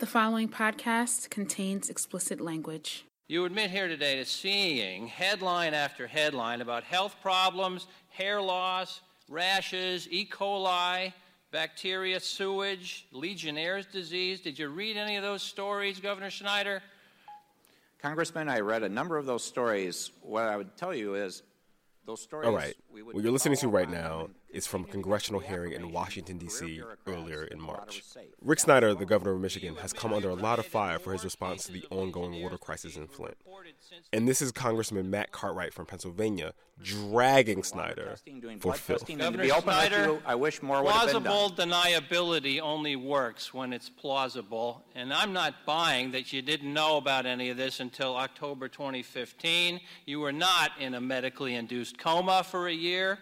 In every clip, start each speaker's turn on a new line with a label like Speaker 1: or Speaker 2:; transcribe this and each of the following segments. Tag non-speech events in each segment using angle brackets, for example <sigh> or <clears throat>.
Speaker 1: The following podcast contains explicit language.
Speaker 2: You admit here today to seeing headline after headline about health problems, hair loss, rashes, E. coli, bacteria, sewage, Legionnaire's disease. Did you read any of those stories, Governor Snyder?
Speaker 3: Congressman, I read a number of those stories. What I would tell you is those stories.
Speaker 4: All right. What you're listening to right now is from a congressional hearing in Washington, D.C. earlier in March. Rick Snyder, the governor of Michigan, has come under a lot of fire for his response to the ongoing water crisis in Flint. And this is Congressman Matt Cartwright from Pennsylvania dragging Snyder for filth.
Speaker 2: Governor Snyder, I wish more plausible deniability only works when it's plausible, and I'm not buying that you didn't know about any of this until October 2015. You were not in a medically induced coma for a year.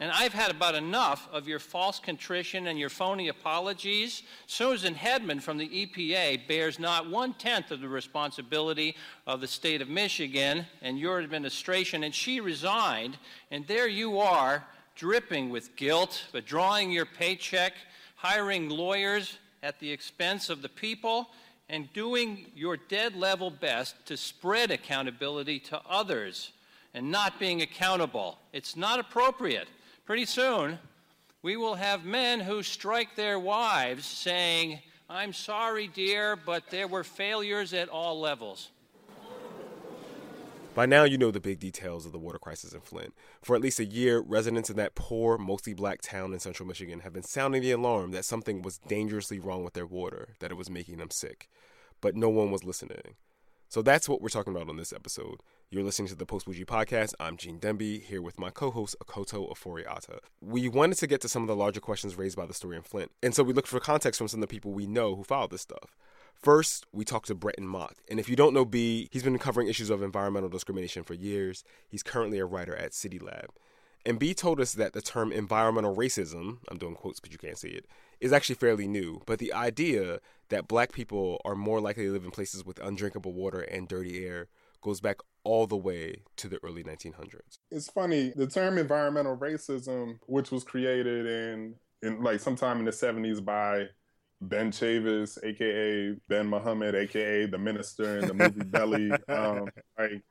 Speaker 2: And I've had about enough of your false contrition and your phony apologies. Susan Hedman from the EPA bears not one tenth of the responsibility of the state of Michigan and your administration, and she resigned. And there you are, dripping with guilt, withdrawing your paycheck, hiring lawyers at the expense of the people, and doing your dead level best to spread accountability to others and not being accountable. It's not appropriate. Pretty soon, we will have men who strike their wives saying, I'm sorry, dear, but there were failures at all levels.
Speaker 4: By now, you know the big details of the water crisis in Flint. For at least a year, residents in that poor, mostly black town in central Michigan have been sounding the alarm that something was dangerously wrong with their water, that it was making them sick. But no one was listening. So that's what we're talking about on this episode. You're listening to the PostBourgie Podcast. I'm Gene Demby, here with my co-host Akoto Ofori-Atta. We wanted to get to some of the larger questions raised by the story in Flint, and so we looked for context from some of the people we know who followed this stuff. First, we talked to Brentin Mock, and if you don't know B, he's been covering issues of environmental discrimination for years. He's currently a writer at CityLab. And B told us that the term environmental racism, I'm doing quotes but you can't see it, is actually fairly new. But the idea that black people are more likely to live in places with undrinkable water and dirty air goes back all the way to the early 1900s.
Speaker 5: It's funny, the term environmental racism, which was created in, in like sometime in the 70s by Ben Chavis, aka Ben Muhammad, aka the minister in the movie Belly. <laughs> Um, like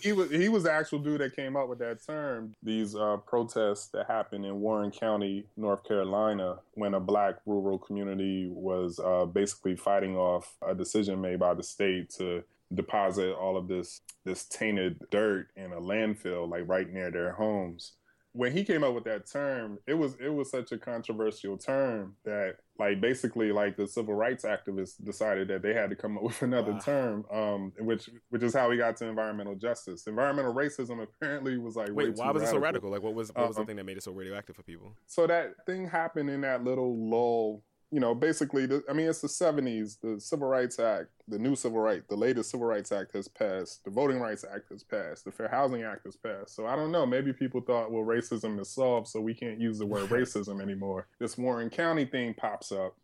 Speaker 5: he, he, was he was the actual dude that came up with that term. These uh, protests that happened in Warren County, North Carolina, when a black rural community was uh, basically fighting off a decision made by the state to deposit all of this this tainted dirt in a landfill like right near their homes when he came up with that term it was it was such a controversial term that like basically like the civil rights activists decided that they had to come up <laughs> with another wow. term um which which is how we got to environmental justice environmental racism apparently was like
Speaker 4: wait why was radical. it so radical like what was what was um, the thing that made it so radioactive for people
Speaker 5: so that thing happened in that little lull you know, basically, the, I mean, it's the 70s. The Civil Rights Act, the new Civil Rights, the latest Civil Rights Act has passed. The Voting Rights Act has passed. The Fair Housing Act has passed. So I don't know. Maybe people thought, well, racism is solved, so we can't use the word <laughs> racism anymore. This Warren County thing pops up.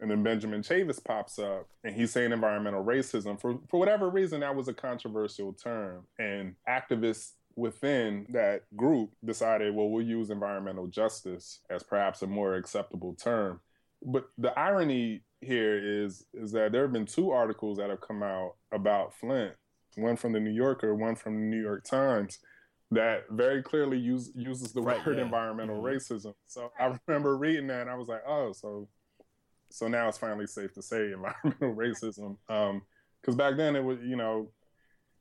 Speaker 5: And then Benjamin Chavis pops up and he's saying environmental racism. For, for whatever reason, that was a controversial term. And activists within that group decided, well, we'll use environmental justice as perhaps a more acceptable term but the irony here is is that there have been two articles that have come out about Flint, one from the New Yorker, one from the New York Times, that very clearly use, uses the right, word yeah. environmental mm-hmm. racism. So I remember reading that and I was like, oh, so so now it's finally safe to say <laughs> environmental racism. Because um, back then it was, you know,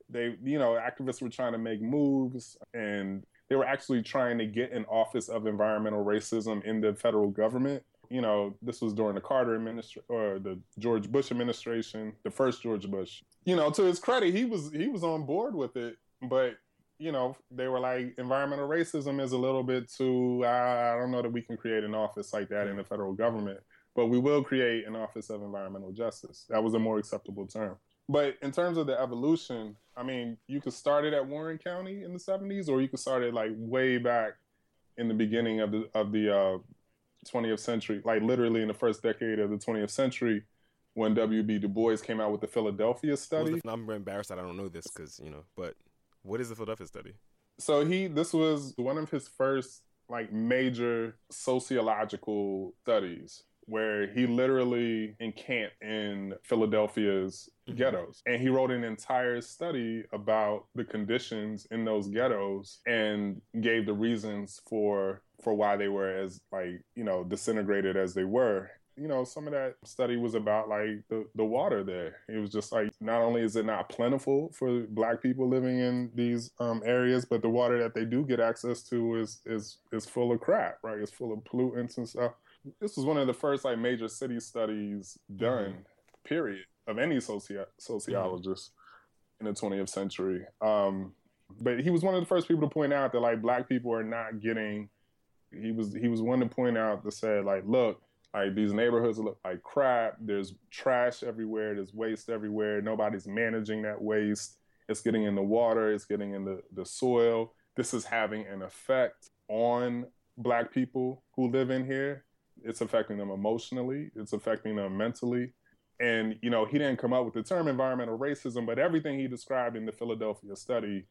Speaker 5: they, you know, activists were trying to make moves and they were actually trying to get an office of environmental racism in the federal government you know, this was during the Carter administration or the George Bush administration, the first George Bush. You know, to his credit, he was he was on board with it, but you know, they were like, environmental racism is a little bit too. I don't know that we can create an office like that in the federal government, but we will create an office of environmental justice. That was a more acceptable term. But in terms of the evolution, I mean, you could start it at Warren County in the '70s, or you could start it like way back in the beginning of the of the uh, 20th century, like literally in the first decade of the 20th century, when W.B. Du Bois came out with the Philadelphia study.
Speaker 4: The, I'm embarrassed that I don't know this because you know, but what is the Philadelphia study?
Speaker 5: So he, this was one of his first like major sociological studies where he literally encamped in Philadelphia's mm-hmm. ghettos. And he wrote an entire study about the conditions in those ghettos and gave the reasons for for why they were as like, you know, disintegrated as they were you know, some of that study was about like the, the water there. It was just like not only is it not plentiful for black people living in these um, areas, but the water that they do get access to is is is full of crap, right? It's full of pollutants and stuff. This was one of the first like major city studies done, mm-hmm. period, of any soci- sociologist mm-hmm. in the 20th century. Um, but he was one of the first people to point out that like black people are not getting. He was he was one to point out that said like, look like these neighborhoods look like crap. There's trash everywhere. There's waste everywhere. Nobody's managing that waste. It's getting in the water. It's getting in the, the soil. This is having an effect on black people who live in here. It's affecting them emotionally. It's affecting them mentally. And, you know, he didn't come up with the term environmental racism, but everything he described in the Philadelphia study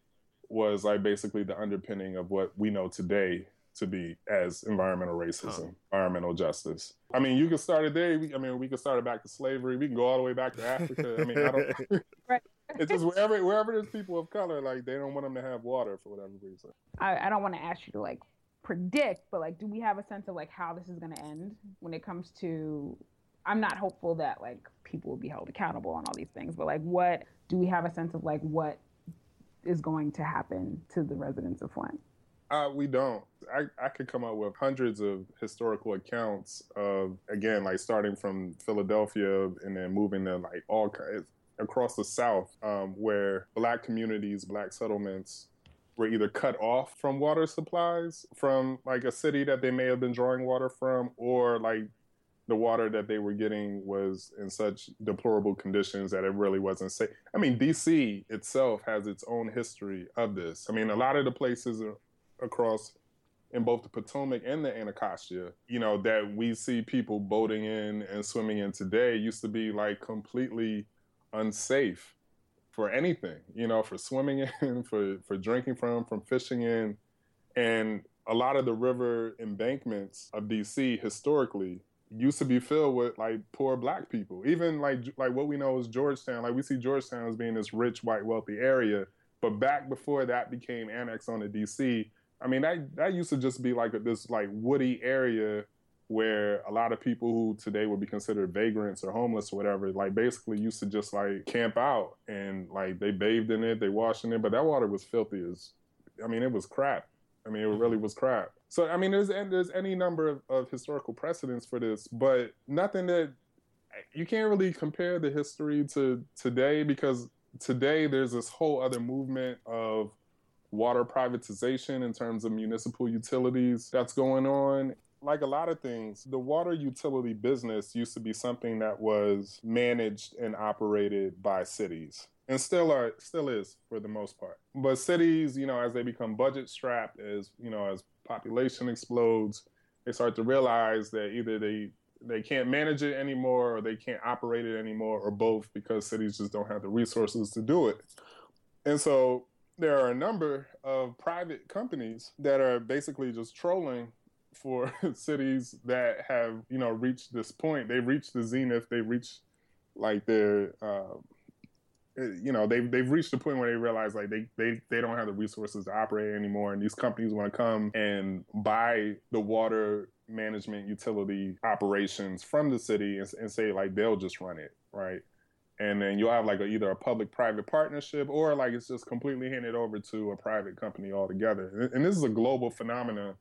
Speaker 5: was like basically the underpinning of what we know today to be as environmental racism, huh. environmental justice. I mean, you can start it there. I mean, we can start it back to slavery. We can go all the way back to Africa. I mean, I don't. <laughs> right. It's just wherever wherever there's people of color, like they don't want them to have water for whatever reason.
Speaker 6: I, I don't want to ask you to like predict, but like, do we have a sense of like how this is going to end when it comes to? I'm not hopeful that like people will be held accountable on all these things, but like, what do we have a sense of like what is going to happen to the residents of Flint?
Speaker 5: Uh, we don't. I, I could come up with hundreds of historical accounts of, again, like starting from Philadelphia and then moving to like all across the South, um, where black communities, black settlements were either cut off from water supplies from like a city that they may have been drawing water from, or like the water that they were getting was in such deplorable conditions that it really wasn't safe. I mean, DC itself has its own history of this. I mean, a lot of the places across in both the Potomac and the Anacostia, you know, that we see people boating in and swimming in today used to be like completely unsafe for anything, you know, for swimming <laughs> in, for, for drinking from, from fishing in. And a lot of the river embankments of DC historically used to be filled with like poor black people. Even like like what we know is Georgetown. Like we see Georgetown as being this rich, white, wealthy area. But back before that became annexed onto DC, I mean, that that used to just be like this like woody area where a lot of people who today would be considered vagrants or homeless or whatever, like basically used to just like camp out and like they bathed in it, they washed in it, but that water was filthy as, I mean, it was crap. I mean, it mm-hmm. really was crap. So I mean, there's there's any number of, of historical precedents for this, but nothing that you can't really compare the history to today because today there's this whole other movement of water privatization in terms of municipal utilities that's going on. Like a lot of things, the water utility business used to be something that was managed and operated by cities and still are still is for the most part. But cities, you know, as they become budget strapped, as you know, as population explodes, they start to realize that either they they can't manage it anymore or they can't operate it anymore or both because cities just don't have the resources to do it. And so there are a number of private companies that are basically just trolling for <laughs> cities that have you know reached this point they've reached the zenith they've reached like their uh, you know they've, they've reached the point where they realize like they, they they don't have the resources to operate anymore and these companies want to come and buy the water management utility operations from the city and, and say like they'll just run it right and then you'll have like a, either a public-private partnership or like it's just completely handed over to a private company altogether. And this is a global phenomenon.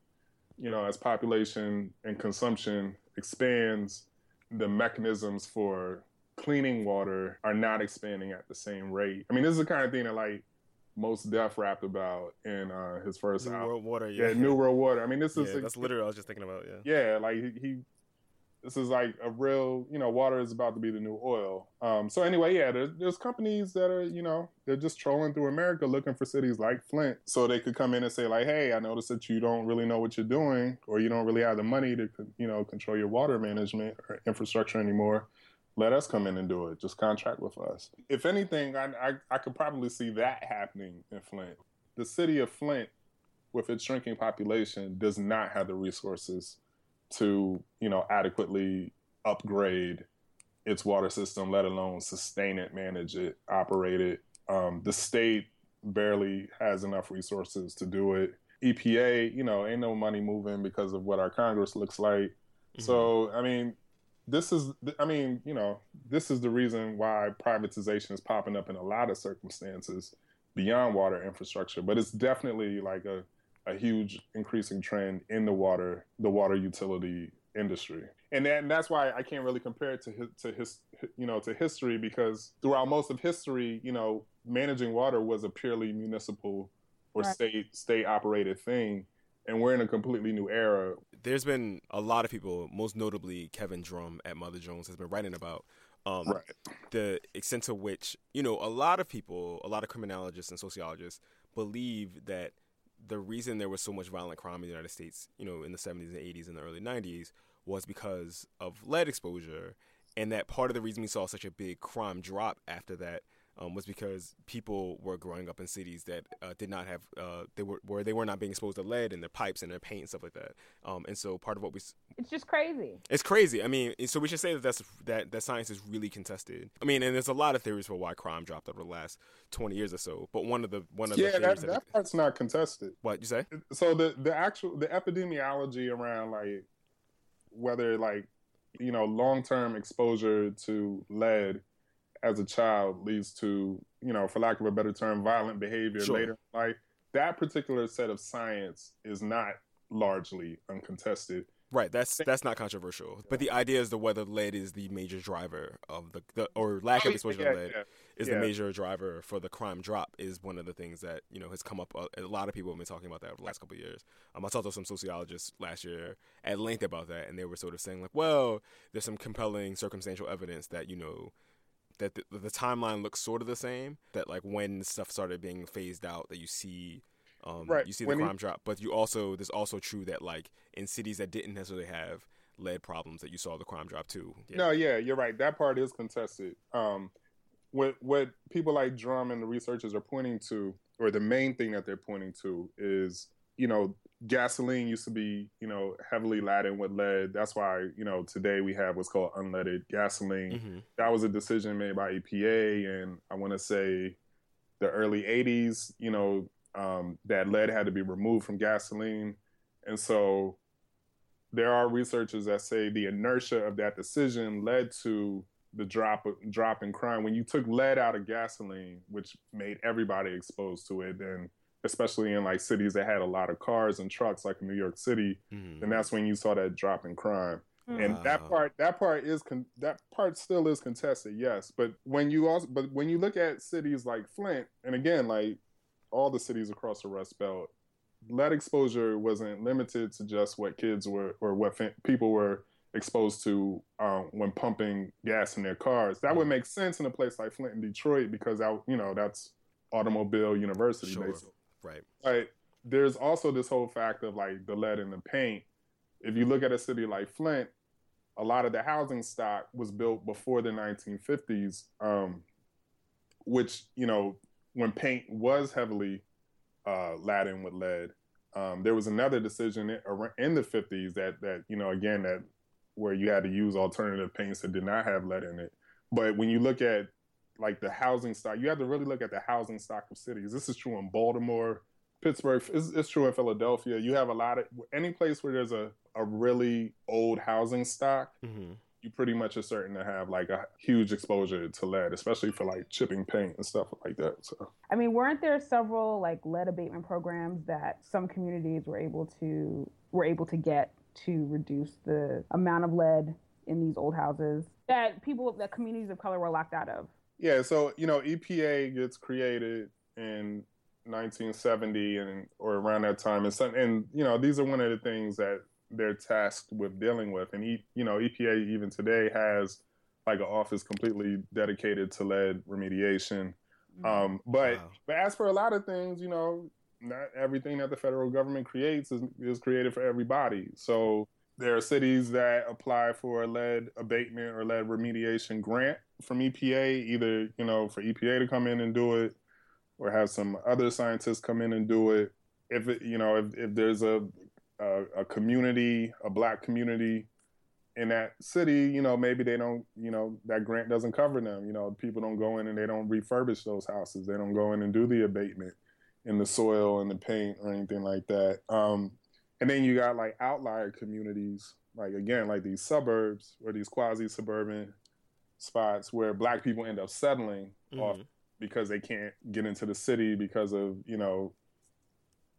Speaker 5: You know, as population and consumption expands, the mechanisms for cleaning water are not expanding at the same rate. I mean, this is the kind of thing that like Mos Def rapped about in uh, his first
Speaker 4: New
Speaker 5: album.
Speaker 4: World Water, yeah.
Speaker 5: yeah. New World Water. I mean, this is
Speaker 4: yeah, that's literally I was just thinking about. Yeah,
Speaker 5: yeah, like he, he this is like a real, you know, water is about to be the new oil. Um, so anyway, yeah, there's, there's companies that are, you know, they're just trolling through America looking for cities like Flint, so they could come in and say like, hey, I noticed that you don't really know what you're doing, or you don't really have the money to, you know, control your water management or infrastructure anymore. Let us come in and do it. Just contract with us. If anything, I, I, I could probably see that happening in Flint. The city of Flint, with its shrinking population, does not have the resources to you know adequately upgrade its water system, let alone sustain it, manage it, operate it. Um, the state barely has enough resources to do it. EPA, you know, ain't no money moving because of what our Congress looks like. Mm-hmm. So, I mean, this is, I mean, you know, this is the reason why privatization is popping up in a lot of circumstances beyond water infrastructure. But it's definitely like a, a huge increasing trend in the water, the water utility industry. And, that, and that's why I can't really compare it to his, to his, you know, to history because throughout most of history, you know, managing water was a purely municipal or right. state state operated thing and we're in a completely new era.
Speaker 4: There's been a lot of people, most notably Kevin Drum at Mother Jones, has been writing about um, right. the extent to which you know a lot of people, a lot of criminologists and sociologists believe that the reason there was so much violent crime in the United States, you know, in the 70s and 80s and the early 90s, was because of lead exposure, and that part of the reason we saw such a big crime drop after that um, was because people were growing up in cities that uh, did not have uh, they were where they were not being exposed to lead in their pipes and their paint and stuff like that. Um, and so part of what we
Speaker 6: it's just crazy.
Speaker 4: It's crazy. I mean, so we should say that that's that that science is really contested. I mean, and there's a lot of theories for why crime dropped over the last 20 years or so. But one of the one of
Speaker 5: yeah,
Speaker 4: the
Speaker 5: that, that, that part's not contested.
Speaker 4: What you say?
Speaker 5: So the the actual the epidemiology around like whether like you know long term exposure to lead as a child leads to, you know, for lack of a better term, violent behavior sure. later in life. That particular set of science is not largely uncontested.
Speaker 4: Right, that's that's not controversial. But the idea is the whether lead is the major driver of the, the or lack of oh, exposure yeah, to lead yeah. is yeah. the major driver for the crime drop is one of the things that you know has come up. A, a lot of people have been talking about that over the last couple of years. Um, I talked to some sociologists last year at length about that, and they were sort of saying like, well, there's some compelling circumstantial evidence that you know that the, the, timeline looks sort of the same. That like when stuff started being phased out, that you see, um, right. you see the when crime he... drop. But you also there's also true that like in cities that didn't necessarily have lead problems, that you saw the crime drop too.
Speaker 5: Yeah. No, yeah, you're right. That part is contested. Um, what what people like Drum and the researchers are pointing to, or the main thing that they're pointing to, is you know gasoline used to be, you know, heavily laden with lead. That's why, you know, today we have what's called unleaded gasoline. Mm-hmm. That was a decision made by EPA, and I want to say the early '80s. You know, um, that lead had to be removed from gasoline, and so there are researchers that say the inertia of that decision led to the drop drop in crime. When you took lead out of gasoline, which made everybody exposed to it, then especially in like cities that had a lot of cars and trucks, like in New York City, mm. and that's when you saw that drop in crime. Mm. And that part, that part is con- that part still is contested, yes. But when you also, but when you look at cities like Flint, and again, like all the cities across the Rust Belt, lead exposure wasn't limited to just what kids were or what people were exposed to um, when pumping gas in their cars. That would mm. make sense in a place like Flint and Detroit because that you know that's automobile university sure. basically.
Speaker 4: Right.
Speaker 5: But there's also this whole fact of like the lead in the paint. If you look at a city like Flint, a lot of the housing stock was built before the 1950s, um, which, you know, when paint was heavily uh, laden with lead, um, there was another decision in the 50s that, that, you know, again, that where you had to use alternative paints that did not have lead in it. But when you look at like the housing stock. You have to really look at the housing stock of cities. This is true in Baltimore, Pittsburgh. It's, it's true in Philadelphia. You have a lot of any place where there's a, a really old housing stock. Mm-hmm. You pretty much are certain to have like a huge exposure to lead, especially for like chipping paint and stuff like that. So,
Speaker 6: I mean, weren't there several like lead abatement programs that some communities were able to were able to get to reduce the amount of lead in these old houses that people that communities of color were locked out of?
Speaker 5: Yeah, so you know, EPA gets created in 1970 and or around that time, and some, and you know, these are one of the things that they're tasked with dealing with, and e, you know, EPA even today has like an office completely dedicated to lead remediation. Mm-hmm. Um, but wow. but as for a lot of things, you know, not everything that the federal government creates is, is created for everybody. So there are cities that apply for a lead abatement or lead remediation grant from EPA, either you know for EPA to come in and do it, or have some other scientists come in and do it. If it, you know if, if there's a, a, a community, a black community in that city, you know, maybe they don't, you know, that grant doesn't cover them. You know, people don't go in and they don't refurbish those houses. They don't go in and do the abatement in the soil and the paint or anything like that. Um, and then you got like outlier communities, like again, like these suburbs or these quasi suburban spots where black people end up settling mm-hmm. off because they can't get into the city because of, you know,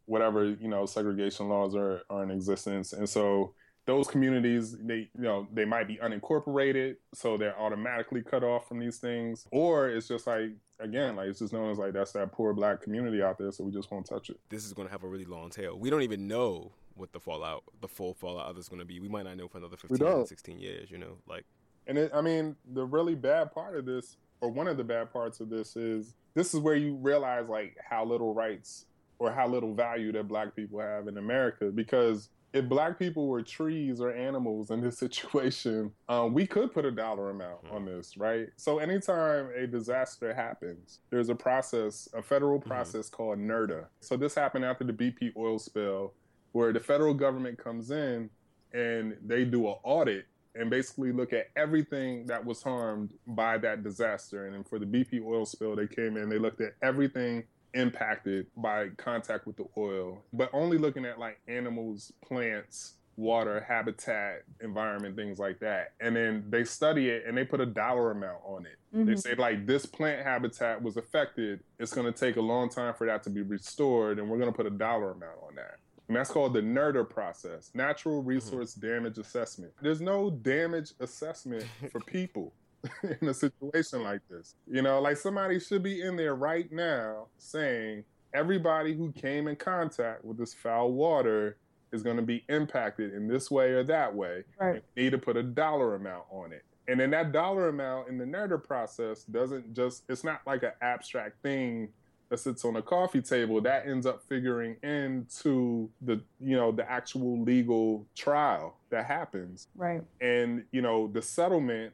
Speaker 5: whatever, you know, segregation laws are, are in existence. And so those communities they you know they might be unincorporated so they're automatically cut off from these things or it's just like again like it's just known as like that's that poor black community out there so we just won't touch it
Speaker 4: this is going to have a really long tail we don't even know what the fallout the full fallout of this is going to be we might not know for another 15 16 years you know like
Speaker 5: and it, i mean the really bad part of this or one of the bad parts of this is this is where you realize like how little rights or how little value that black people have in america because if black people were trees or animals in this <laughs> situation, um, we could put a dollar amount mm-hmm. on this, right? So anytime a disaster happens, there's a process, a federal mm-hmm. process mm-hmm. called NRDA. So this happened after the BP oil spill, where the federal government comes in and they do an audit and basically look at everything that was harmed by that disaster. And for the BP oil spill, they came in, they looked at everything impacted by contact with the oil, but only looking at like animals, plants, water, habitat, environment, things like that. And then they study it and they put a dollar amount on it. Mm-hmm. They say like this plant habitat was affected. It's going to take a long time for that to be restored, and we're going to put a dollar amount on that. And that's called the NRDA process, Natural mm-hmm. Resource mm-hmm. Damage Assessment. There's no damage assessment for <laughs> people. <laughs> in a situation like this. You know, like somebody should be in there right now saying everybody who came in contact with this foul water is going to be impacted in this way or that way. Right. You need to put a dollar amount on it. And then that dollar amount in the NRDA process doesn't just, it's not like an abstract thing that sits on a coffee table that ends up figuring into the you know the actual legal trial that happens
Speaker 6: right
Speaker 5: and you know the settlement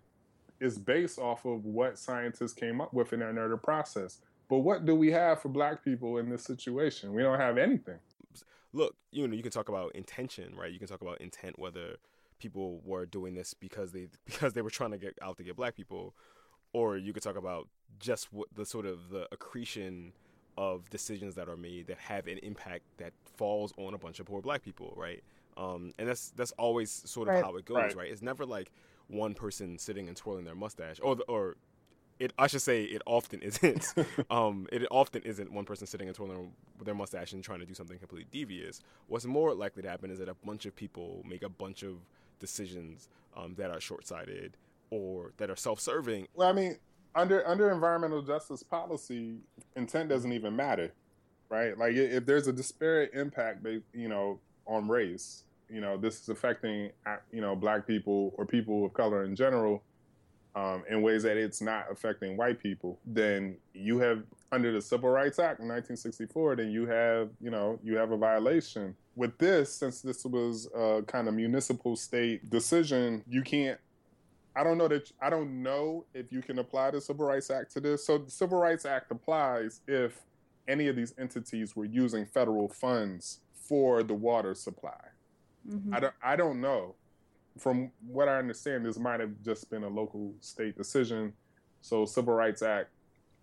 Speaker 5: is based off of what scientists came up with in their NRDA process. But what do we have for black people in this situation? We don't have anything.
Speaker 4: Look, you know, you can talk about intention, right? You can talk about intent, whether people were doing this because they <laughs> because they were trying to get out to get black people, or you could talk about just what the sort of the accretion of decisions that are made that have an impact that falls on a bunch of poor black people, right? Um, and that's that's always sort of right. how it goes, right. right? It's never like one person sitting and twirling their mustache, or the, or it I should say it often <laughs> isn't. um, it often isn't one person sitting and twirling their mustache and trying to do something completely devious. What's more likely to happen is that a bunch of people make a bunch of decisions um, that are short-sighted or that are self-serving.
Speaker 5: Well, I mean, under under environmental justice policy, intent doesn't even matter, right? Like if there's a disparate impact, you know, on race, you know this is affecting you know black people or people of color in general um, in ways that it's not affecting white people, then you have under the Civil Rights Act in 1964, then you have you know you have a violation. With this, since this was a kind of municipal state decision, you can't. I don't know that I don't know if you can apply the Civil Rights Act to this. So the Civil Rights Act applies if any of these entities were using federal funds for the water supply. Mm-hmm. I don't I don't know. From what I understand, this might have just been a local state decision, so Civil Rights Act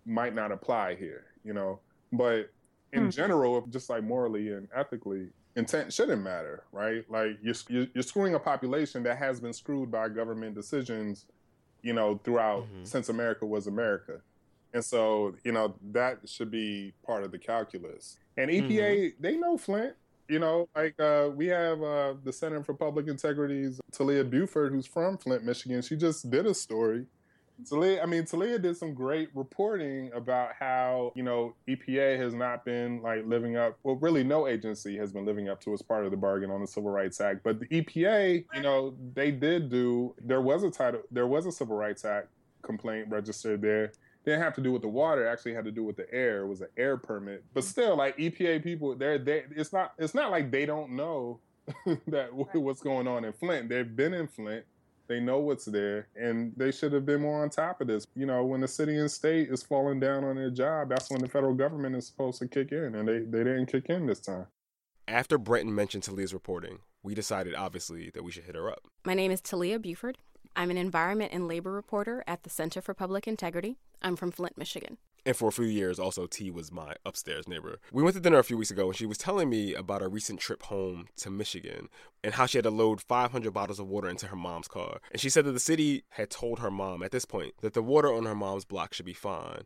Speaker 5: might not apply here. You know, but in mm. general, just like morally and ethically, intent shouldn't matter, right? Like you're you're screwing a population that has been screwed by government decisions, you know, throughout mm-hmm. since America was America. And so, you know, that should be part of the calculus. And EPA, mm-hmm. they know Flint. You know, like uh, we have uh, the Center for Public Integrity's Talia Buford, who's from Flint, Michigan. She just did a story. Talia, I mean, Talia did some great reporting about how you know EPA has not been like living up. Well, really, no agency has been living up to its part of the bargain on the Civil Rights Act. But the EPA, you know, they did do. There was a title. There was a Civil Rights Act complaint registered there didn't have to do with the water. Actually had to do with the air. It was an air permit. But mm-hmm. still, like EPA people, they're they. It's not. It's not like they don't know <laughs> that right. what's going on in Flint. They've been in Flint. They know what's there, and they should have been more on top of this. You know, when the city and state is falling down on their job, that's when the federal government is supposed to kick in, and they, they didn't kick in this time.
Speaker 4: After Brentin mentioned Talia's reporting, we decided, obviously, that we should hit her up.
Speaker 7: My name is Talia Buford. I'm an environment and labor reporter at the Center for Public Integrity. I'm from Flint, Michigan.
Speaker 4: And for a few years, also, T was my upstairs neighbor. We went to dinner a few weeks ago, and she was telling me about a recent trip home to Michigan and how she had to load 500 bottles of water into her mom's car. And she said that the city had told her mom at this point that the water on her mom's block should be fine.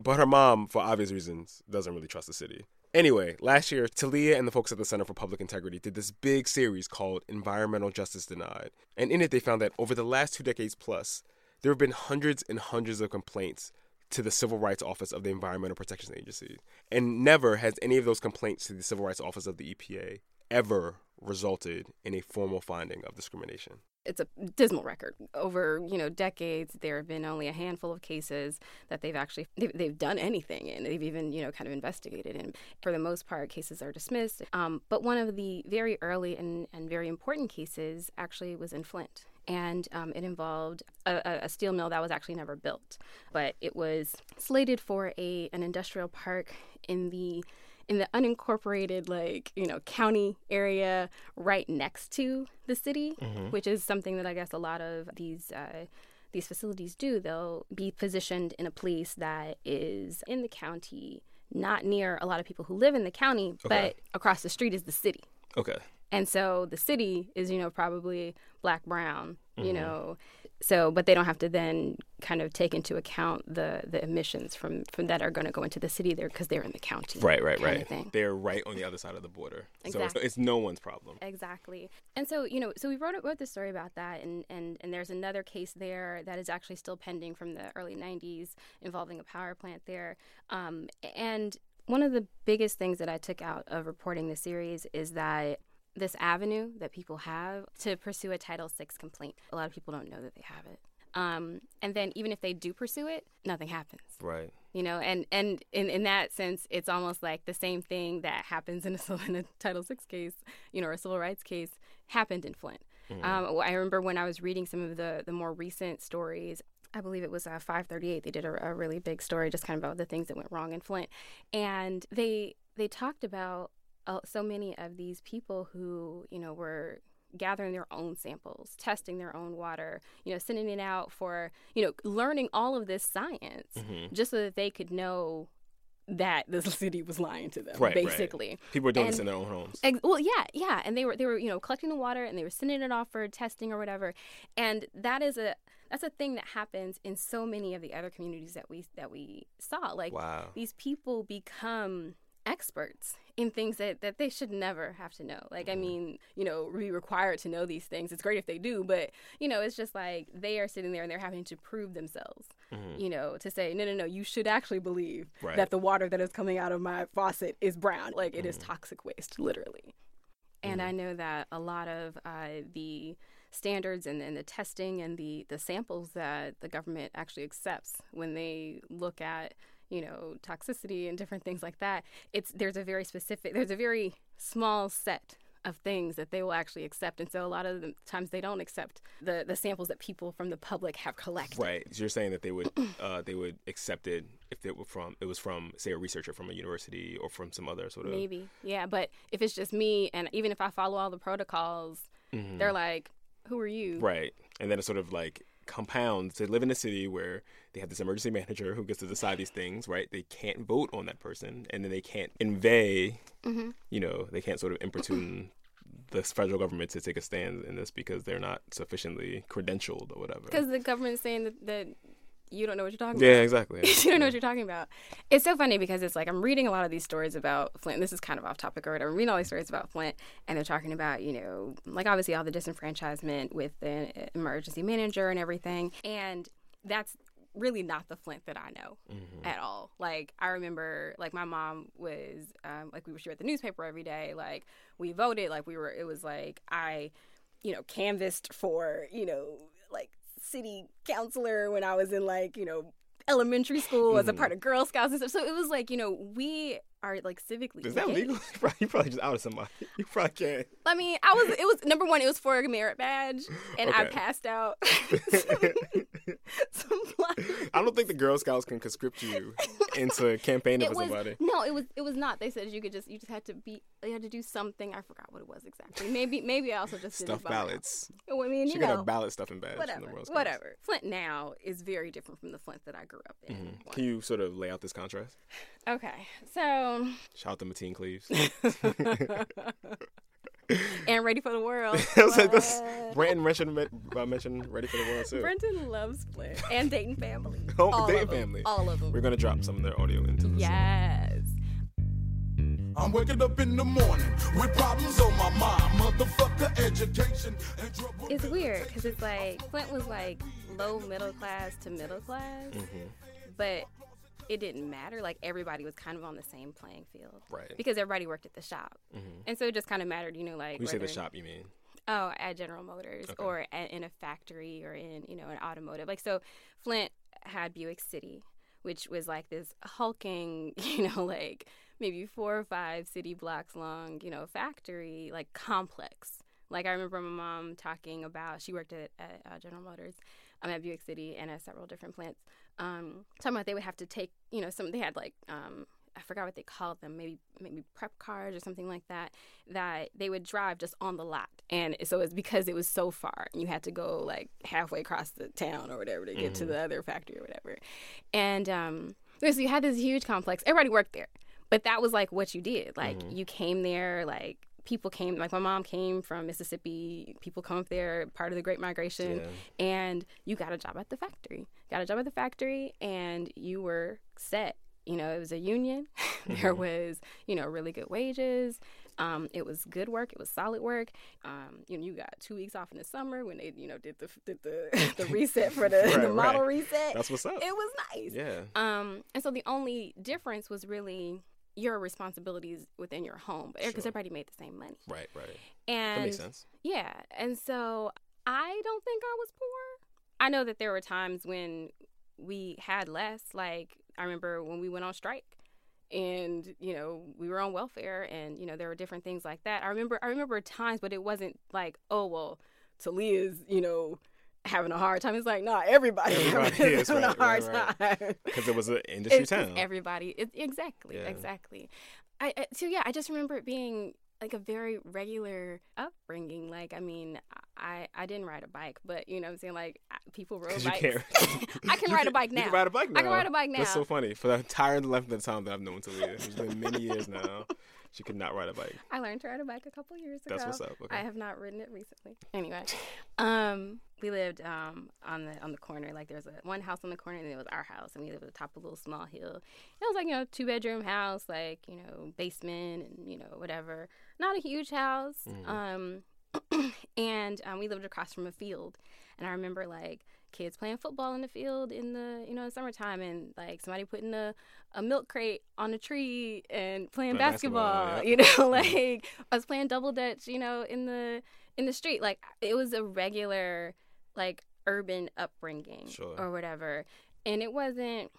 Speaker 4: But her mom, for obvious reasons, doesn't really trust the city. Anyway, last year, Talia and the folks at the Center for Public Integrity did this big series called Environmental Justice Denied. And in it, they found that over the last two decades plus, there have been hundreds and hundreds of complaints to the Civil Rights Office of the Environmental Protection Agency. And never has any of those complaints to the Civil Rights Office of the EPA ever resulted in a formal finding of discrimination.
Speaker 7: It's a dismal record. Over you know decades there have been only a handful of cases that they've actually they've, they've done anything and they've even you know kind of investigated. And for the most part cases are dismissed. Um, but one of the very early and, and very important cases actually was in flint and um, it involved a, a, steel mill that was actually never built but it was slated for a an industrial park in the in the unincorporated like you know county area right next to the city mm-hmm. which is something that i guess a lot of these uh, these facilities do they'll be positioned in a place that is in the county not near a lot of people who live in the county okay. but across the street is the city
Speaker 4: okay
Speaker 7: and so the city is you know probably black brown mm-hmm. you know. So but they don't have to then kind of take into account the the emissions from from that are going to go into the city there because they're in the county
Speaker 4: right right right. they're right on the other side of the border. Exactly. so it's, it's, no one's problem.
Speaker 7: Exactly. And so you know so we wrote wrote this story about that and and and there's another case there that is actually still pending from the early 90s involving a power plant there. Um, and one of the biggest things that I took out of reporting the series is that this avenue that people have to pursue a Title VI complaint. A lot of people don't know that they have it. Um, and then even if they do pursue it, nothing happens.
Speaker 4: Right.
Speaker 7: You know, and and in, in that sense, it's almost like the same thing that happens in a, <laughs> in a Title VI case, you know, or a civil rights case, happened in Flint. Mm-hmm. Um, I remember when I was reading some of the the more recent stories. I believe it was uh, 538. They did a, a really big story, just kind of about the things that went wrong in Flint, and they they talked about uh, so many of these people who, you know, were gathering their own samples, testing their own water, you know, sending it out for, you know, learning all of this science mm-hmm. just so that they could know that the <laughs> city was lying to them, right, basically. Right.
Speaker 4: People were doing and, this in their own homes.
Speaker 7: Ex- well, yeah, yeah, and they were they were you know collecting the water and they were sending it off for testing or whatever, and that is a that's a thing that happens in so many of the other communities that we that we saw. Like wow. these people become experts in things that, that they should never have to know. Like, I mm-hmm. mean, you know, be required to know these things. It's great if they do, but, you know, it's just like they are sitting there and they're having to prove themselves, mm-hmm. you know, to say, no, no, no, you should actually believe right. that the water that is coming out of my faucet is brown. Like, it mm-hmm. is toxic waste, literally. And mm-hmm. I know that a lot of uh, the standards and, and the testing and the, the samples that the government actually accepts when they look at you know toxicity and different things like that it's there's a very specific there's a very small set of things that they will actually accept. And so a lot of the times they don't accept the the samples that people from the public have collected.
Speaker 4: Right. So you're saying that they would <clears throat> uh, they would accept it if it were from it was from say a researcher from a university or from some other sort of
Speaker 7: maybe. Yeah but if it's just me and even if i follow all the protocols mm-hmm. they're like who are you?
Speaker 4: Right. And then it's sort of like compounds they live in a city where they have this emergency <laughs> manager who gets to decide these things, right? They can't vote on that person, and then they can't inveigh, mm-hmm. you know, they can't sort of importune the federal government to take a stand in this because they're not sufficiently credentialed or whatever.
Speaker 7: Because the government's saying that, that you don't know what you're talking
Speaker 4: yeah,
Speaker 7: about. Yeah,
Speaker 4: exactly. <laughs>
Speaker 7: you don't know what you're talking about. It's so funny because it's like I'm reading a lot of these stories about Flint. This is kind of off topic or whatever. I'm reading all these stories about Flint, and they're talking about, you know, like obviously all the disenfranchisement with the emergency manager and everything. And that's really not the Flint that I know mm-hmm. at all. Like I remember, like my mom was, um, like we were at the newspaper every day. Like we voted. Like we were. It was like I, you know, canvassed for you know city councilor when I was in like you know elementary school as a part mm-hmm. of Girl Scouts and stuff. So it was like, you know, we are like civically.
Speaker 4: Is that legal? <laughs> you probably just outed somebody. <laughs> You probably can't.
Speaker 7: I mean, I was. It was number one. It was for a merit badge, and okay. I passed out. <laughs>
Speaker 4: I don't think the Girl Scouts can conscript you into campaigning
Speaker 7: for
Speaker 4: was, somebody.
Speaker 7: No, it was it was not. They said you could just you just had to be you had to do something. I forgot what it was exactly. Maybe maybe I also just
Speaker 4: stuff ballots.
Speaker 7: I mean,
Speaker 4: she
Speaker 7: you
Speaker 4: got
Speaker 7: know,
Speaker 4: a ballot stuffing badge.
Speaker 7: Whatever, whatever. Flint now is very different from the Flint that I grew up in. Mm-hmm.
Speaker 4: Can you sort of lay out this contrast? <sighs>
Speaker 7: Okay, so
Speaker 4: shout out to Mateen Cleaves. <laughs> <laughs>
Speaker 7: and Ready for the World. <laughs>
Speaker 4: I was like, this, Brentin mentioned, uh, mentioned Ready for the World too.
Speaker 7: Brentin loves Flint and Dayton Family.
Speaker 4: Oh, all Dayton Family.
Speaker 7: All of them.
Speaker 4: We're gonna drop some of their audio into this.
Speaker 7: Yes.
Speaker 8: I'm waking up in the morning with problems on my mind. Motherfucker, education.
Speaker 7: It's weird because it's like Flint was like low middle class to middle class, mm-hmm. but it didn't matter. Like everybody was kind of on the same playing field,
Speaker 4: right?
Speaker 7: Because everybody worked at the shop, mm-hmm. and so it just kind of mattered, you know, like.
Speaker 4: When you say the shop, you mean?
Speaker 7: Oh, at General Motors okay. or at, in a factory or in you know an automotive. Like so, Flint had Buick City, which was like this hulking, <laughs> you know, like maybe four or five city blocks long, you know, factory like complex. Like I remember my mom talking about she worked at, at uh, General Motors, um, at Buick City and at several different plants. Um, talking about they would have to take, you know, some they had like um, I forgot what they called them, maybe maybe prep cars or something like that, that they would drive just on the lot. And so it's because it was so far and you had to go like halfway across the town or whatever to get mm-hmm. to the other factory or whatever. And um so you had this huge complex. Everybody worked there. But that was like what you did. Like mm-hmm. you came there like people came like my mom came from mississippi people come up there part of the great migration yeah. and you got a job at the factory got a job at the factory and you were set you know it was a union <laughs> mm-hmm. there was you know really good wages um, it was good work. It was solid work. Um, you know, you got two weeks off in the summer when they, you know, did the did the, <laughs> the reset for the, <laughs> right, the model right. reset.
Speaker 4: That's what's up.
Speaker 7: It was nice.
Speaker 4: Yeah.
Speaker 7: Um, and so the only difference was really your responsibilities within your home because sure. everybody made the same money.
Speaker 4: Right, right.
Speaker 7: And
Speaker 4: that makes sense.
Speaker 7: Yeah, and so I don't think I was poor. I know that there were times when we had less. Like I remember when we went on strike, and you know we were on welfare, and you know there were different things like that. I remember I remember times, but it wasn't like oh well, Talia's you know having a hard time. It's like, nah, everybody, everybody having <laughs> right, a hard right, right.
Speaker 4: time because it was an <laughs> industry it's town.
Speaker 7: Everybody, it, exactly, yeah. exactly. I, I, so yeah, I just remember it being like a very regular upbringing. Like, I mean, I I didn't ride a bike, but you know, what I'm saying like people rode bikes. <laughs> You I can ride a bike now.
Speaker 4: You can ride a bike now.
Speaker 7: I can ride a bike now.
Speaker 4: That's so funny. For the entire length of the time that I've known Talia, it's been many years now. She could not ride a bike.
Speaker 7: I learned to ride a bike a couple years
Speaker 4: ago. That's what's up. Okay.
Speaker 7: I have not ridden it recently. Anyway, um, we lived um, on the on the corner. Like there was a one house on the corner, and it was our house, and we lived at the top of a little small hill. It was like you know two bedroom house, like you know basement and you know whatever. Not a huge house. Mm-hmm. Um, <clears throat> and um, we lived across from a field, and I remember like kids playing football in the field in the you know summertime and like somebody putting a, a milk crate on a tree and playing basketball, basketball yeah. you know mm-hmm. like I was playing double dutch you know in the in the street like it was a regular like urban upbringing
Speaker 4: sure.
Speaker 7: or whatever and it wasn't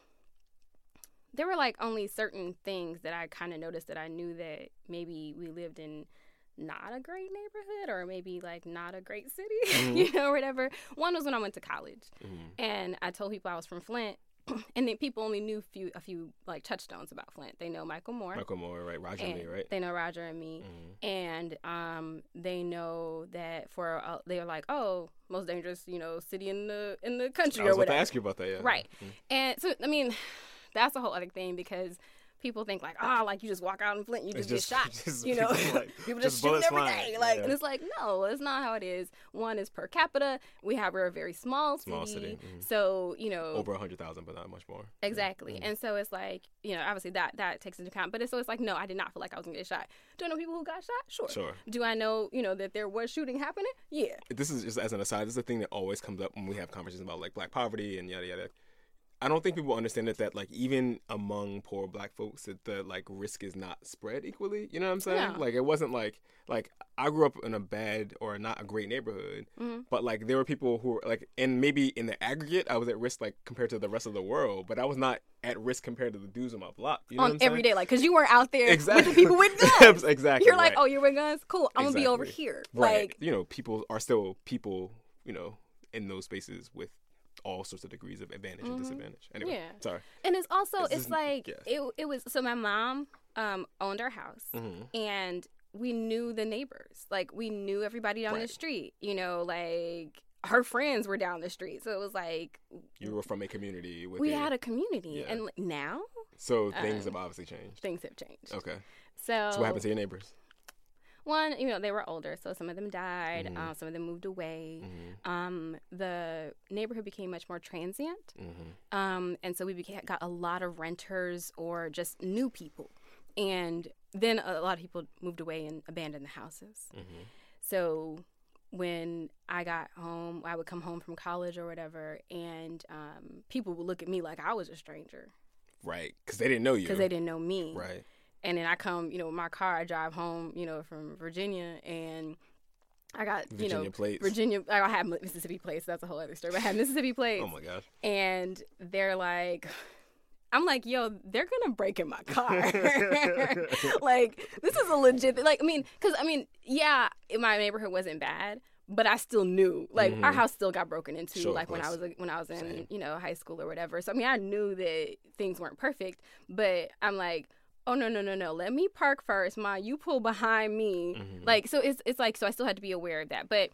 Speaker 7: there were like only certain things that I kind of noticed that I knew that maybe we lived in not a great neighborhood or maybe like not a great city, <laughs> mm-hmm. you know, whatever. One was when I went to college mm-hmm. and I told people I was from Flint. <clears throat> and then people only knew few a few like touchstones about Flint. They know Michael Moore.
Speaker 4: Michael Moore, right? Roger and me, right?
Speaker 7: They know Roger and me, mm-hmm. and um, they know that for uh, they are like, oh, most dangerous, you know, city in the in the country.
Speaker 4: I was
Speaker 7: or whatever.
Speaker 4: to ask you about that, yeah.
Speaker 7: Right, mm-hmm. and so I mean, <sighs> that's a whole other thing because people think like, ah, oh, like you just walk out in Flint, you just, just get shot. <laughs> Just, you know, people, like, <laughs> people just, just shoot every day. Like, yeah. and it's like, no, it's not how it is. One is per capita. We have we're a very small city,
Speaker 4: small city. Mm-hmm.
Speaker 7: so you know,
Speaker 4: over a hundred thousand, but not much more.
Speaker 7: Exactly, mm-hmm. and so it's like, you know, obviously that that takes into account. But it's, so it's like, no, I did not feel like I was gonna get shot. Do I know people who got shot? Sure.
Speaker 4: Sure.
Speaker 7: Do I know, you know, that there was shooting happening? Yeah.
Speaker 4: This is just as an aside. This is a thing that always comes up when we have conversations about like black poverty and yada yada I don't think people understand that that like even among poor black folks that the like risk is not spread equally. You know what I'm saying? Yeah. Like it wasn't like like I grew up in a bad or not a great neighborhood, mm-hmm. but like there were people who were like and maybe in the aggregate I was at risk like compared to the rest of the world, but I was not at risk compared to the dudes on my block. You know
Speaker 7: on every day, like because you weren't out there
Speaker 4: exactly.
Speaker 7: with the people with <laughs> guns.
Speaker 4: exactly.
Speaker 7: You're like,
Speaker 4: right.
Speaker 7: oh, you're with guns. Cool. I'm exactly. gonna be over here.
Speaker 4: Right.
Speaker 7: Like
Speaker 4: you know, people are still people. You know, in those spaces with all sorts of degrees of advantage mm-hmm. and disadvantage. Anyway, yeah. sorry.
Speaker 7: And it's also it's, it's like it it was so my mom um owned our house mm-hmm. and we knew the neighbors. Like we knew everybody down right. the street. You know, like her friends were down the street. So it was like
Speaker 4: you were from a community.
Speaker 7: we had a community, yeah. and now
Speaker 4: so things uh, have obviously changed.
Speaker 7: Things have changed.
Speaker 4: Okay.
Speaker 7: So,
Speaker 4: so what happened to your neighbors?
Speaker 7: One, you know, they were older, so some of them died. Mm-hmm. Uh, some of them moved away. Mm-hmm. Um, the neighborhood became much more transient, mm-hmm. um, and so we became, got a lot of renters or just new people, and then a lot of people moved away and abandoned the houses. Mm-hmm. So when I got home, I would come home from college or whatever, and um, people would look at me like I was a stranger.
Speaker 4: Right, because they didn't know you.
Speaker 7: Because they didn't know me.
Speaker 4: Right.
Speaker 7: And then I come, you know, my car, I drive home, you know, from Virginia, and I got,
Speaker 4: Virginia
Speaker 7: you know,
Speaker 4: plates.
Speaker 7: Virginia. I have Mississippi plates. That's a whole other story. But I have Mississippi <laughs> plates.
Speaker 4: oh my gosh.
Speaker 7: And they're like, I'm like, yo, they're gonna break in my car. <laughs> <laughs> like, this is a legit. Like, I mean, because I mean, yeah, my neighborhood wasn't bad, but I still knew. Like, mm-hmm. our house still got broken into. Sure, like when I was when I was in Same. you know high school or whatever. So I mean, I knew that things weren't perfect, but I'm like. Oh no no no no! Let me park first, ma. You pull behind me, mm-hmm. like so. It's it's like so. I still had to be aware of that, but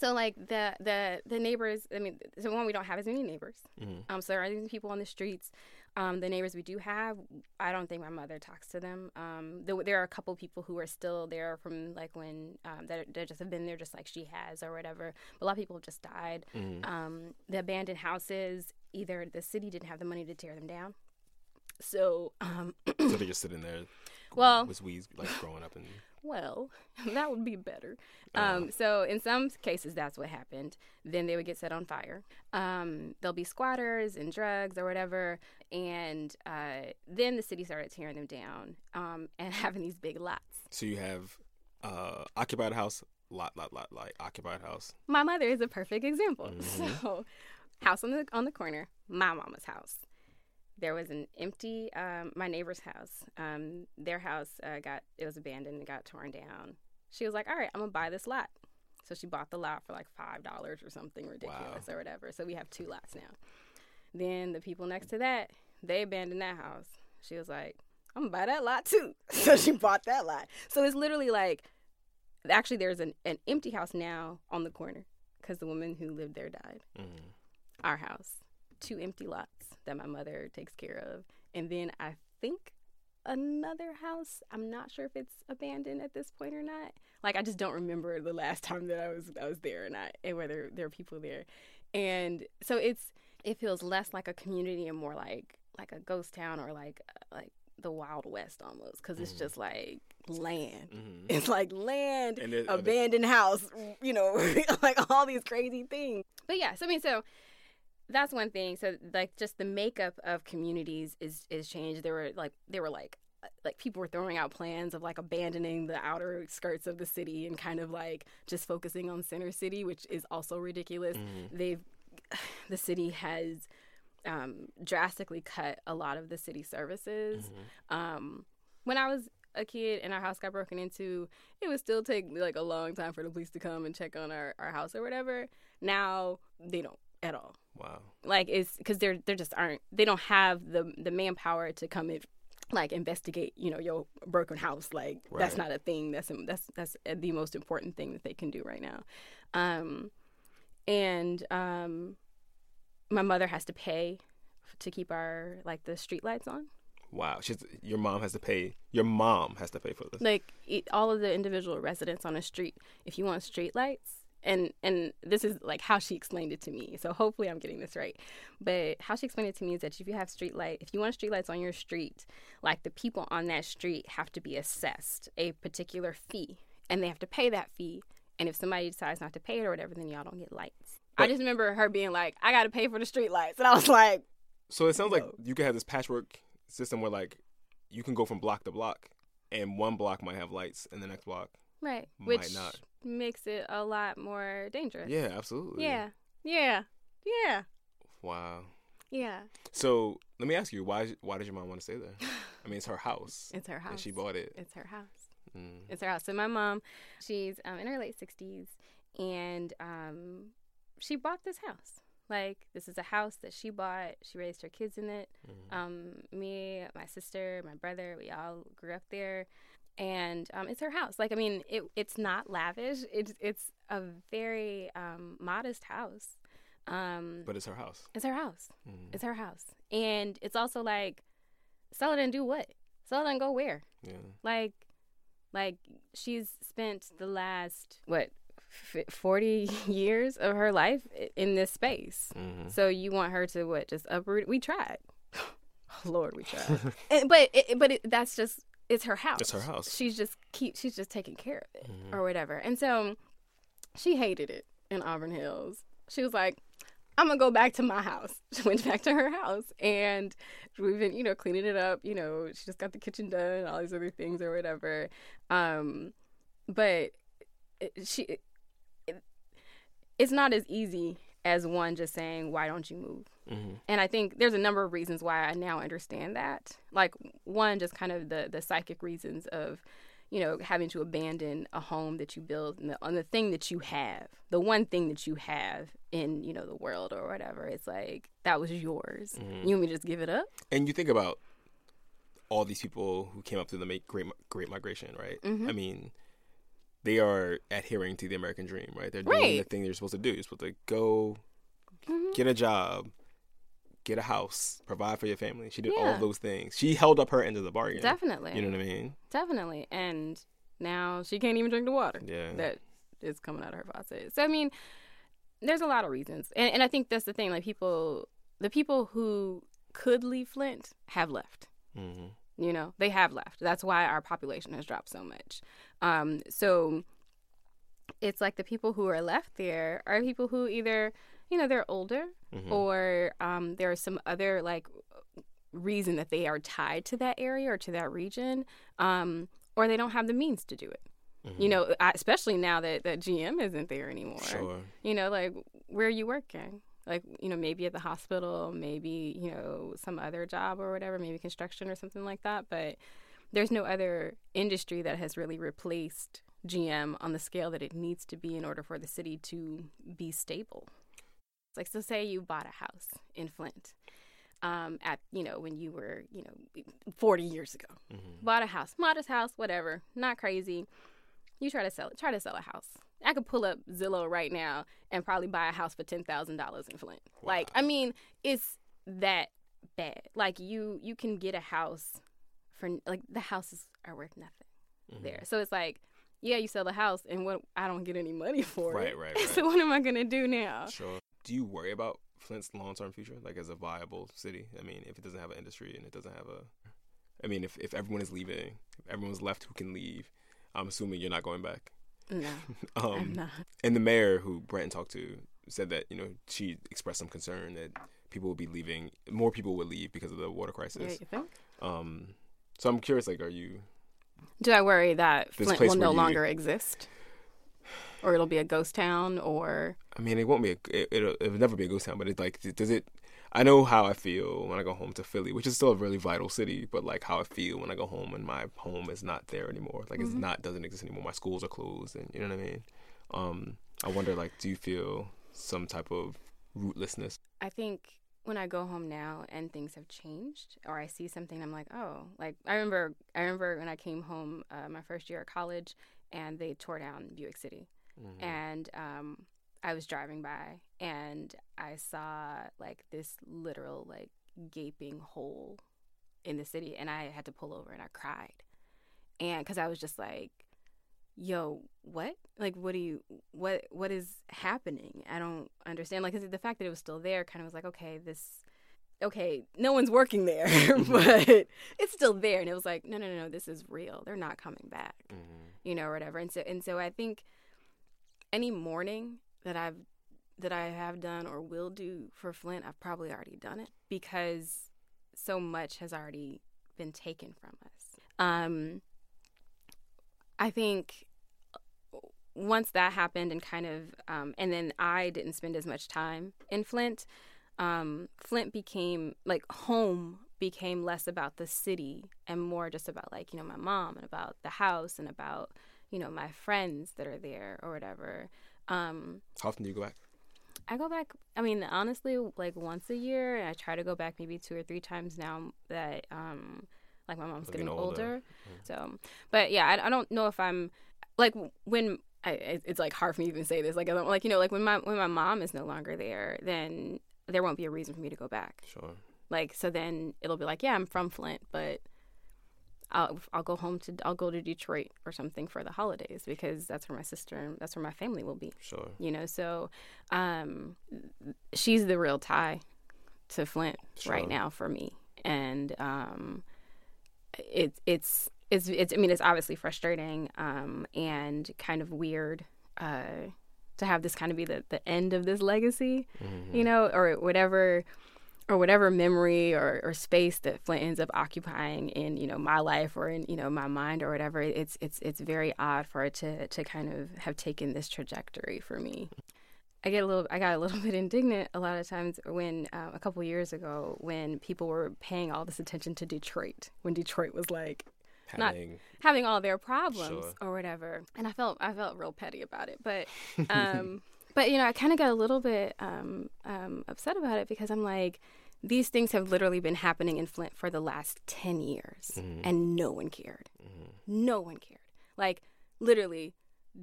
Speaker 7: so like the the the neighbors i mean so one we don't have as many neighbors mm-hmm. um so there are these people on the streets um the neighbors we do have i don't think my mother talks to them um there, there are a couple people who are still there from like when um that, that just have been there just like she has or whatever but a lot of people have just died mm-hmm. um the abandoned houses either the city didn't have the money to tear them down so um
Speaker 4: so they're <clears throat> just sitting there
Speaker 7: well
Speaker 4: was weeds like growing up and
Speaker 7: well, <laughs> that would be better. Um, so in some cases, that's what happened. Then they would get set on fire. Um, there'll be squatters and drugs or whatever, and uh, then the city started tearing them down um, <laughs> and having these big lots.
Speaker 4: So you have uh, occupied house, lot, lot, lot, lot, occupied house.
Speaker 7: My mother is a perfect example. Mm-hmm. <laughs> So, house on the on the corner, my mama's house there was an empty um, my neighbor's house. Um, their house uh, got it was abandoned and got torn down. She was like all right i'm gonna buy this lot. So she bought the lot for like five dollars or something ridiculous wow. or whatever. So we have two lots now. Then the people next to that they abandoned that house. She was like i'm gonna buy that lot too. <laughs> So she bought that lot. So it's literally like actually there's an, an empty house now on the corner because the woman who lived there died. Mm-hmm. our house two empty lots that my mother takes care of. And then I think another house. I'm not sure if it's abandoned at this point or not. Like I just don't remember the last <laughs> time that I was I was there or not, and whether there are people there. And so it's it feels less like a community and more like like a ghost town or like like the Wild West almost because it's mm. just like land. Mm-hmm. It's like land, abandoned house, you know, <laughs> like all these crazy things. But yeah, so I mean, so that's one thing. So like just the makeup of communities is is changed. There were like they were like like people were throwing out plans of like abandoning the outer skirts of the city and kind of like just focusing on center city, which is also ridiculous. Mm-hmm. They've <sighs> the city has um, drastically cut a lot of the city services. Mm-hmm. Um, when I was a kid and our house got broken into, it would still take like a long time for the police to come and check on our, our house or whatever. Now they don't at all.
Speaker 4: Wow.
Speaker 7: Like it's because they're they're just aren't they don't have the the manpower to come in like investigate you know your broken house. Like right. that's not a thing. That's that's that's the most important thing that they can do right now. Um and um my mother has to pay to keep our like the street lights on.
Speaker 4: Wow. She's your mom has to pay your mom has to pay for this.
Speaker 7: Like all of the individual residents on a street if you want street lights and and this is like how she explained it to me so hopefully i'm getting this right. But how she explained it to me is that if you have street light if you want street lights on your street like the people on that street have to be assessed a particular fee and they have to pay that fee and if somebody decides not to pay it or whatever then y'all don't get lights. But, i just remember her being like i gotta pay for the street lights and i was like
Speaker 4: so it sounds like you could have this patchwork system where like you can go from block to block and one block might have lights and the next block
Speaker 7: right which not makes it a lot more dangerous.
Speaker 4: Yeah, absolutely.
Speaker 7: Yeah. Yeah. Yeah.
Speaker 4: Wow.
Speaker 7: Yeah.
Speaker 4: So let me ask you, why why did your mom want to stay there? I mean, it's her house. <laughs>
Speaker 7: It's her house.
Speaker 4: And she bought it.
Speaker 7: It's her house. Mm. It's her house. So my mom, she's um, in her late sixties, and um, she bought this house. Like this is a house that she bought. She raised her kids in it. Mm-hmm. Um, me, my sister, my brother, we all grew up there, and um, it's her house. Like I mean, it, it's not lavish. It's it's a very um, modest house.
Speaker 4: Um, but it's her house.
Speaker 7: It's her house. Mm-hmm. It's her house, and it's also like sell it and do what? Sell it and go where? Yeah. Like, like she's spent the last what 40 <laughs> years of her life in this space. Mm-hmm. So you want her to what? Just uproot? We tried. <gasps> Lord, we tried. and, <laughs> but it, but it, that's just it's her house.
Speaker 4: It's her house.
Speaker 7: She's just keep. She's just taking care of it mm-hmm. or whatever. And so she hated it in Auburn Hills. She was like, I'm gonna go back to my house. <laughs> She went back to her house, and we've been, you know, cleaning it up. You know, she just got the kitchen done, all these other things or whatever. Um, but it, she it's not as easy as one just saying, "Why don't you move?" Mm-hmm. And I think there's a number of reasons why I now understand that. Like one, just kind of the the psychic reasons of, you know, having to abandon a home that you build and the, on the thing that you have, the one thing that you have in you know the world or whatever. It's like that was yours. Mm-hmm. You want me to just give it up?
Speaker 4: And you think about all these people who came up through the Great Great Migration, right? Mm-hmm. I mean they are adhering to the American dream, right? They're doing right. the thing they're supposed to do. You're supposed to go mm-hmm. get a job, get a house, provide for your family. She did yeah. all of those things. She held up her end of the bargain.
Speaker 7: Definitely.
Speaker 4: You know what I mean?
Speaker 7: Definitely. And now she can't even drink the water.
Speaker 4: Yeah.
Speaker 7: That is coming out of her faucet. So I mean, there's a lot of reasons. And and I think that's the thing, like people the people who could leave Flint have left. Mm-hmm. You know, they have left. That's why our population has dropped so much. Um, so it's like the people who are left there are people who either, you know, they're older mm-hmm. or um, there are some other like reason that they are tied to that area or to that region, um, or they don't have the means to do it. Mm-hmm. You know, especially now that, that GM isn't there anymore.
Speaker 4: Sure.
Speaker 7: You know, like where are you working? like you know maybe at the hospital maybe you know some other job or whatever maybe construction or something like that but there's no other industry that has really replaced gm on the scale that it needs to be in order for the city to be stable like so say you bought a house in flint um, at you know when you were you know 40 years ago mm-hmm. bought a house modest house whatever not crazy you try to sell it try to sell a house I could pull up Zillow right now and probably buy a house for ten thousand dollars in Flint. Wow. Like, I mean, it's that bad. Like you you can get a house for like the houses are worth nothing mm-hmm. there. So it's like, yeah, you sell the house and what I don't get any money <laughs> for
Speaker 4: right,
Speaker 7: it.
Speaker 4: Right, right. <laughs>
Speaker 7: so what am I gonna do now?
Speaker 4: Sure. Do you worry about Flint's long term future, like as a viable city? I mean, if it doesn't have an industry and it doesn't have a I mean, if, if everyone is leaving, if everyone's left who can leave, I'm assuming you're not going back.
Speaker 7: No, <laughs> um, I'm not.
Speaker 4: And the mayor, who Brentin talked to, said that you know she expressed some concern that people will be leaving, more people would leave because of the water crisis.
Speaker 7: Yeah, you think?
Speaker 4: Um, so I'm curious, like, are you?
Speaker 7: Do I worry that Flint will no you... longer exist? Or it'll be a ghost town, or
Speaker 4: I mean, it won't be. A, it, it'll, it'll never be a ghost town. But it's like, does it? I know how I feel when I go home to Philly, which is still a really vital city, but like how I feel when I go home and my home is not there anymore. Like mm-hmm. it's not doesn't exist anymore. My schools are closed, and you know what I mean. Um, I wonder, like, do you feel some type of rootlessness?
Speaker 7: I think when I go home now and things have changed, or I see something, I'm like, oh, like I remember, I remember when I came home uh, my first year of college, and they tore down Buick City, mm-hmm. and um, I was driving by and I saw like this literal like gaping hole in the city and I had to pull over and I cried. And cuz I was just like yo, what? Like what do you what what is happening? I don't understand like cuz the fact that it was still there kind of was like okay, this okay, no one's working there, <laughs> mm-hmm. but it's still there. And it was like, no, no, no, no, this is real. They're not coming back, mm-hmm. you know, or whatever. And so, and so I think any mourning that I've that I have done or will do for Flint, I've probably already done it because so much has already been taken from us. Um, I think once that happened and kind of, um, and then I didn't spend as much time in Flint. Um, Flint became like home became less about the city and more just about like you know my mom and about the house and about you know my friends that are there or whatever. Um,
Speaker 4: How often do you go back?
Speaker 7: I go back. I mean, honestly, like once a year. and I try to go back maybe two or three times now that um, like my mom's getting older. older. Mm-hmm. So, but yeah, I, I don't know if I'm like when I, it's like hard for me to even say this. Like I don't like you know like when my when my mom is no longer there, then there won't be a reason for me to go back.
Speaker 4: Sure.
Speaker 7: Like so then it'll be like yeah I'm from Flint, but I'll I'll go home to I'll go to Detroit or something for the holidays because that's where my sister and that's where my family will be.
Speaker 4: Sure.
Speaker 7: You know, so um, she's the real tie to Flint sure. right now for me, and um, it's it's it's it's I mean it's obviously frustrating um, and kind of weird. Uh, to have this kind of be the, the end of this legacy, mm-hmm. you know, or whatever or whatever memory or, or space that Flint ends up occupying in you know my life or in you know my mind or whatever it's it's it's very odd for it to to kind of have taken this trajectory for me. I get a little I got a little <laughs> bit indignant a lot of times when uh, a couple years ago when people were paying all this attention to Detroit when Detroit was like having, not having all their problems sure. or whatever and I felt I felt real petty about it but <laughs> um but you know, I kind of got a little bit um, um, upset about it because I'm like, these things have literally been happening in Flint for the last ten years, mm-hmm. and no one cared. Mm-hmm. No one cared. Like literally,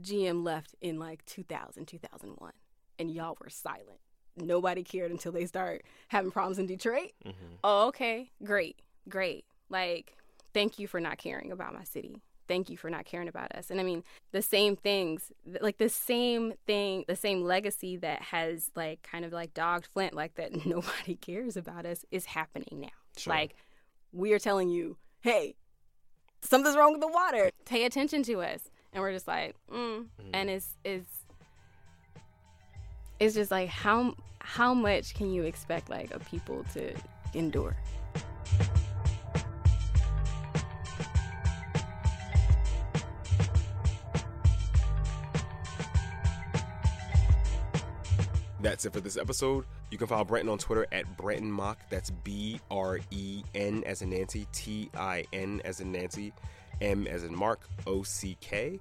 Speaker 7: GM left in like 2000, 2001, and y'all were silent. Nobody cared until they start having problems in Detroit. Mm-hmm. Oh, okay, great, great. Like, thank you for not caring about my city thank you for not caring about us. And I mean, the same things, like the same thing, the same legacy that has like kind of like dogged Flint, like that <laughs> nobody cares about us, is happening now. Sure. Like, we are telling you, hey, something's wrong with the water. Pay attention to us. And we're just like, mm. Mm. and it's it's it's just like how how much can you expect like a people to endure?
Speaker 4: That's it for this episode. You can follow Brentin on Twitter at Brentin Mock. That's B R E N as in Nancy, T I N as in Nancy, M as in Mark, O C K.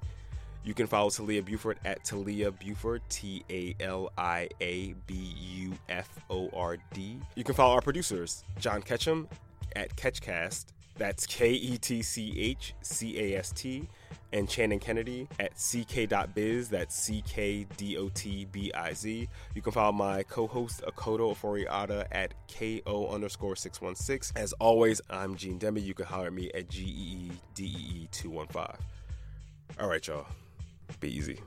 Speaker 4: You can follow Talia Buford at Talia Buford, T A L I A B U F O R D. You can follow our producers, John Ketchum at Ketchcast. That's K E T C H C A S T and Channing Kennedy at ck.biz. That's C-K-D-O-T-B-I-Z. You can follow my co-host Akoto Ofori-Atta at KO underscore 616. As always, I'm Gene Demby. You can at me at G-E-E-D-E-E 215. All right, y'all. Be easy.